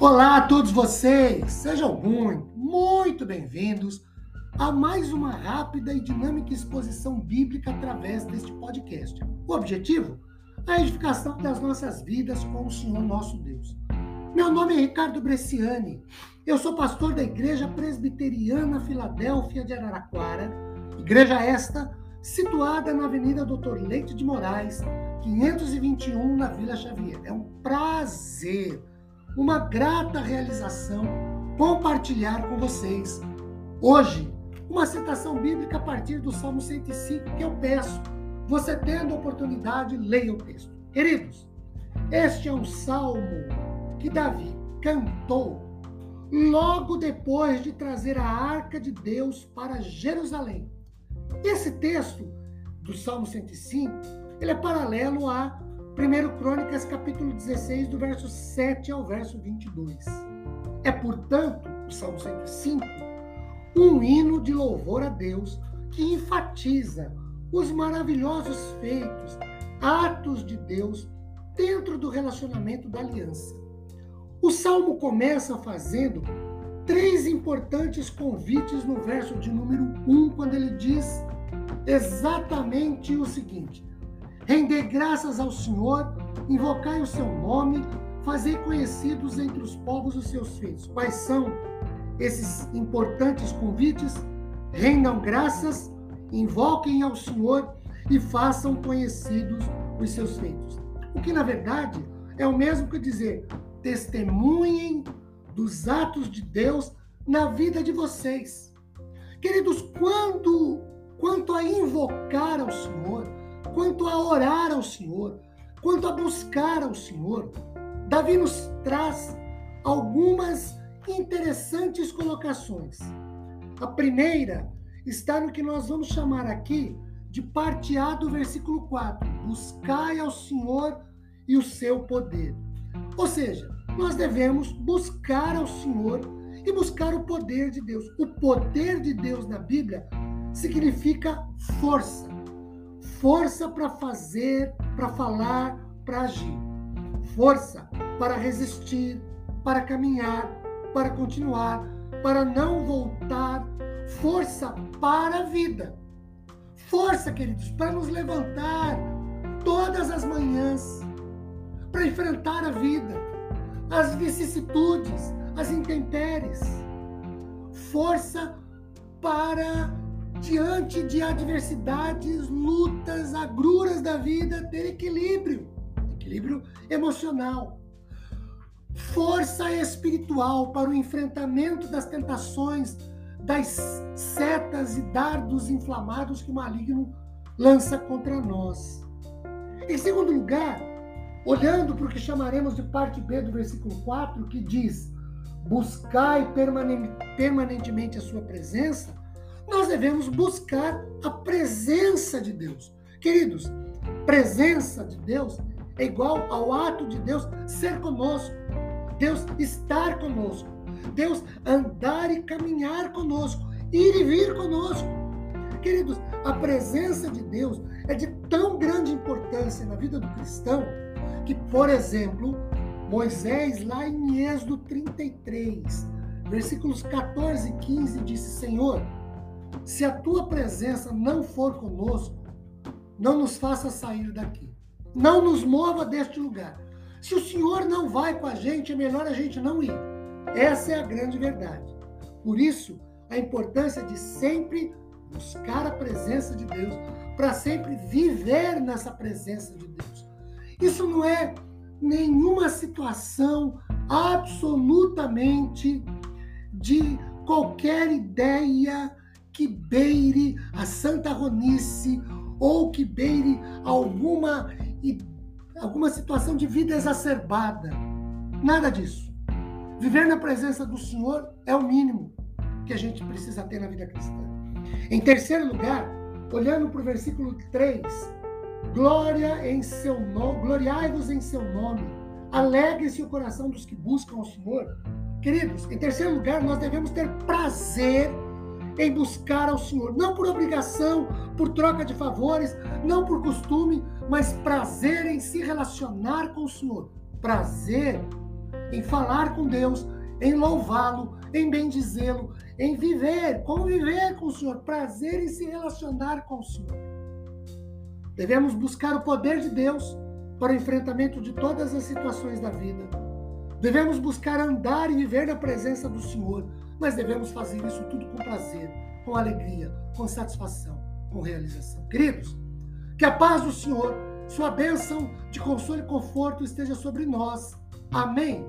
Olá a todos vocês! Sejam muito, muito bem-vindos a mais uma rápida e dinâmica exposição bíblica através deste podcast. O objetivo? A edificação das nossas vidas com o Senhor nosso Deus. Meu nome é Ricardo Bresciani, eu sou pastor da Igreja Presbiteriana Filadélfia de Araraquara, igreja esta situada na Avenida Doutor Leite de Moraes, 521, na Vila Xavier. É um prazer uma grata realização compartilhar com vocês. Hoje, uma citação bíblica a partir do Salmo 105 que eu peço. Você tendo oportunidade, leia o texto. Queridos, este é um salmo que Davi cantou logo depois de trazer a arca de Deus para Jerusalém. Esse texto do Salmo 105, ele é paralelo a 1 Crônicas, capítulo 16, do verso 7 ao verso 22. É, portanto, o Salmo 105, um hino de louvor a Deus que enfatiza os maravilhosos feitos, atos de Deus dentro do relacionamento da aliança. O salmo começa fazendo três importantes convites no verso de número 1, quando ele diz exatamente o seguinte: Render graças ao Senhor, invocai o seu nome, fazei conhecidos entre os povos os seus feitos. Quais são esses importantes convites? Rendam graças, invoquem ao Senhor e façam conhecidos os seus feitos. O que, na verdade, é o mesmo que dizer: testemunhem dos atos de Deus na vida de vocês. Queridos, quando quanto a invocar ao Senhor, quanto a orar ao Senhor, quanto a buscar ao Senhor, Davi nos traz algumas interessantes colocações. A primeira está no que nós vamos chamar aqui de parte A do versículo 4: Buscai ao Senhor e o seu poder. Ou seja, nós devemos buscar ao Senhor e buscar o poder de Deus. O poder de Deus na Bíblia significa força força para fazer, para falar, para agir. Força para resistir, para caminhar, para continuar, para não voltar. Força para a vida. Força, queridos, para nos levantar todas as manhãs, para enfrentar a vida, as vicissitudes, as intempéries. Força para diante de adversidades, lutas, agruras da vida, ter equilíbrio, equilíbrio emocional, força espiritual para o enfrentamento das tentações, das setas e dardos inflamados que o maligno lança contra nós. Em segundo lugar, olhando para o que chamaremos de parte B do versículo 4, que diz: Buscai permanentemente a sua presença, nós devemos buscar a presença de Deus. Queridos, presença de Deus é igual ao ato de Deus ser conosco, Deus estar conosco, Deus andar e caminhar conosco, ir e vir conosco. Queridos, a presença de Deus é de tão grande importância na vida do cristão que, por exemplo, Moisés, lá em Êxodo 33, versículos 14 e 15, disse: Senhor, se a tua presença não for conosco, não nos faça sair daqui. Não nos mova deste lugar. Se o Senhor não vai com a gente, é melhor a gente não ir. Essa é a grande verdade. Por isso, a importância de sempre buscar a presença de Deus, para sempre viver nessa presença de Deus. Isso não é nenhuma situação absolutamente de qualquer ideia que beire a Santa Ronice ou que beire alguma, alguma situação de vida exacerbada. Nada disso. Viver na presença do Senhor é o mínimo que a gente precisa ter na vida cristã. Em terceiro lugar, olhando para o versículo 3, glória em seu nome, gloriai-vos em seu nome, alegre-se o coração dos que buscam o Senhor. Queridos, em terceiro lugar, nós devemos ter prazer em buscar ao Senhor, não por obrigação, por troca de favores, não por costume, mas prazer em se relacionar com o Senhor. Prazer em falar com Deus, em louvá-lo, em bendizê-lo, em viver, conviver com o Senhor, prazer em se relacionar com o Senhor. Devemos buscar o poder de Deus para o enfrentamento de todas as situações da vida. Devemos buscar andar e viver na presença do Senhor, mas devemos fazer isso tudo com prazer, com alegria, com satisfação, com realização. Queridos, que a paz do Senhor, sua bênção de consolo e conforto esteja sobre nós. Amém.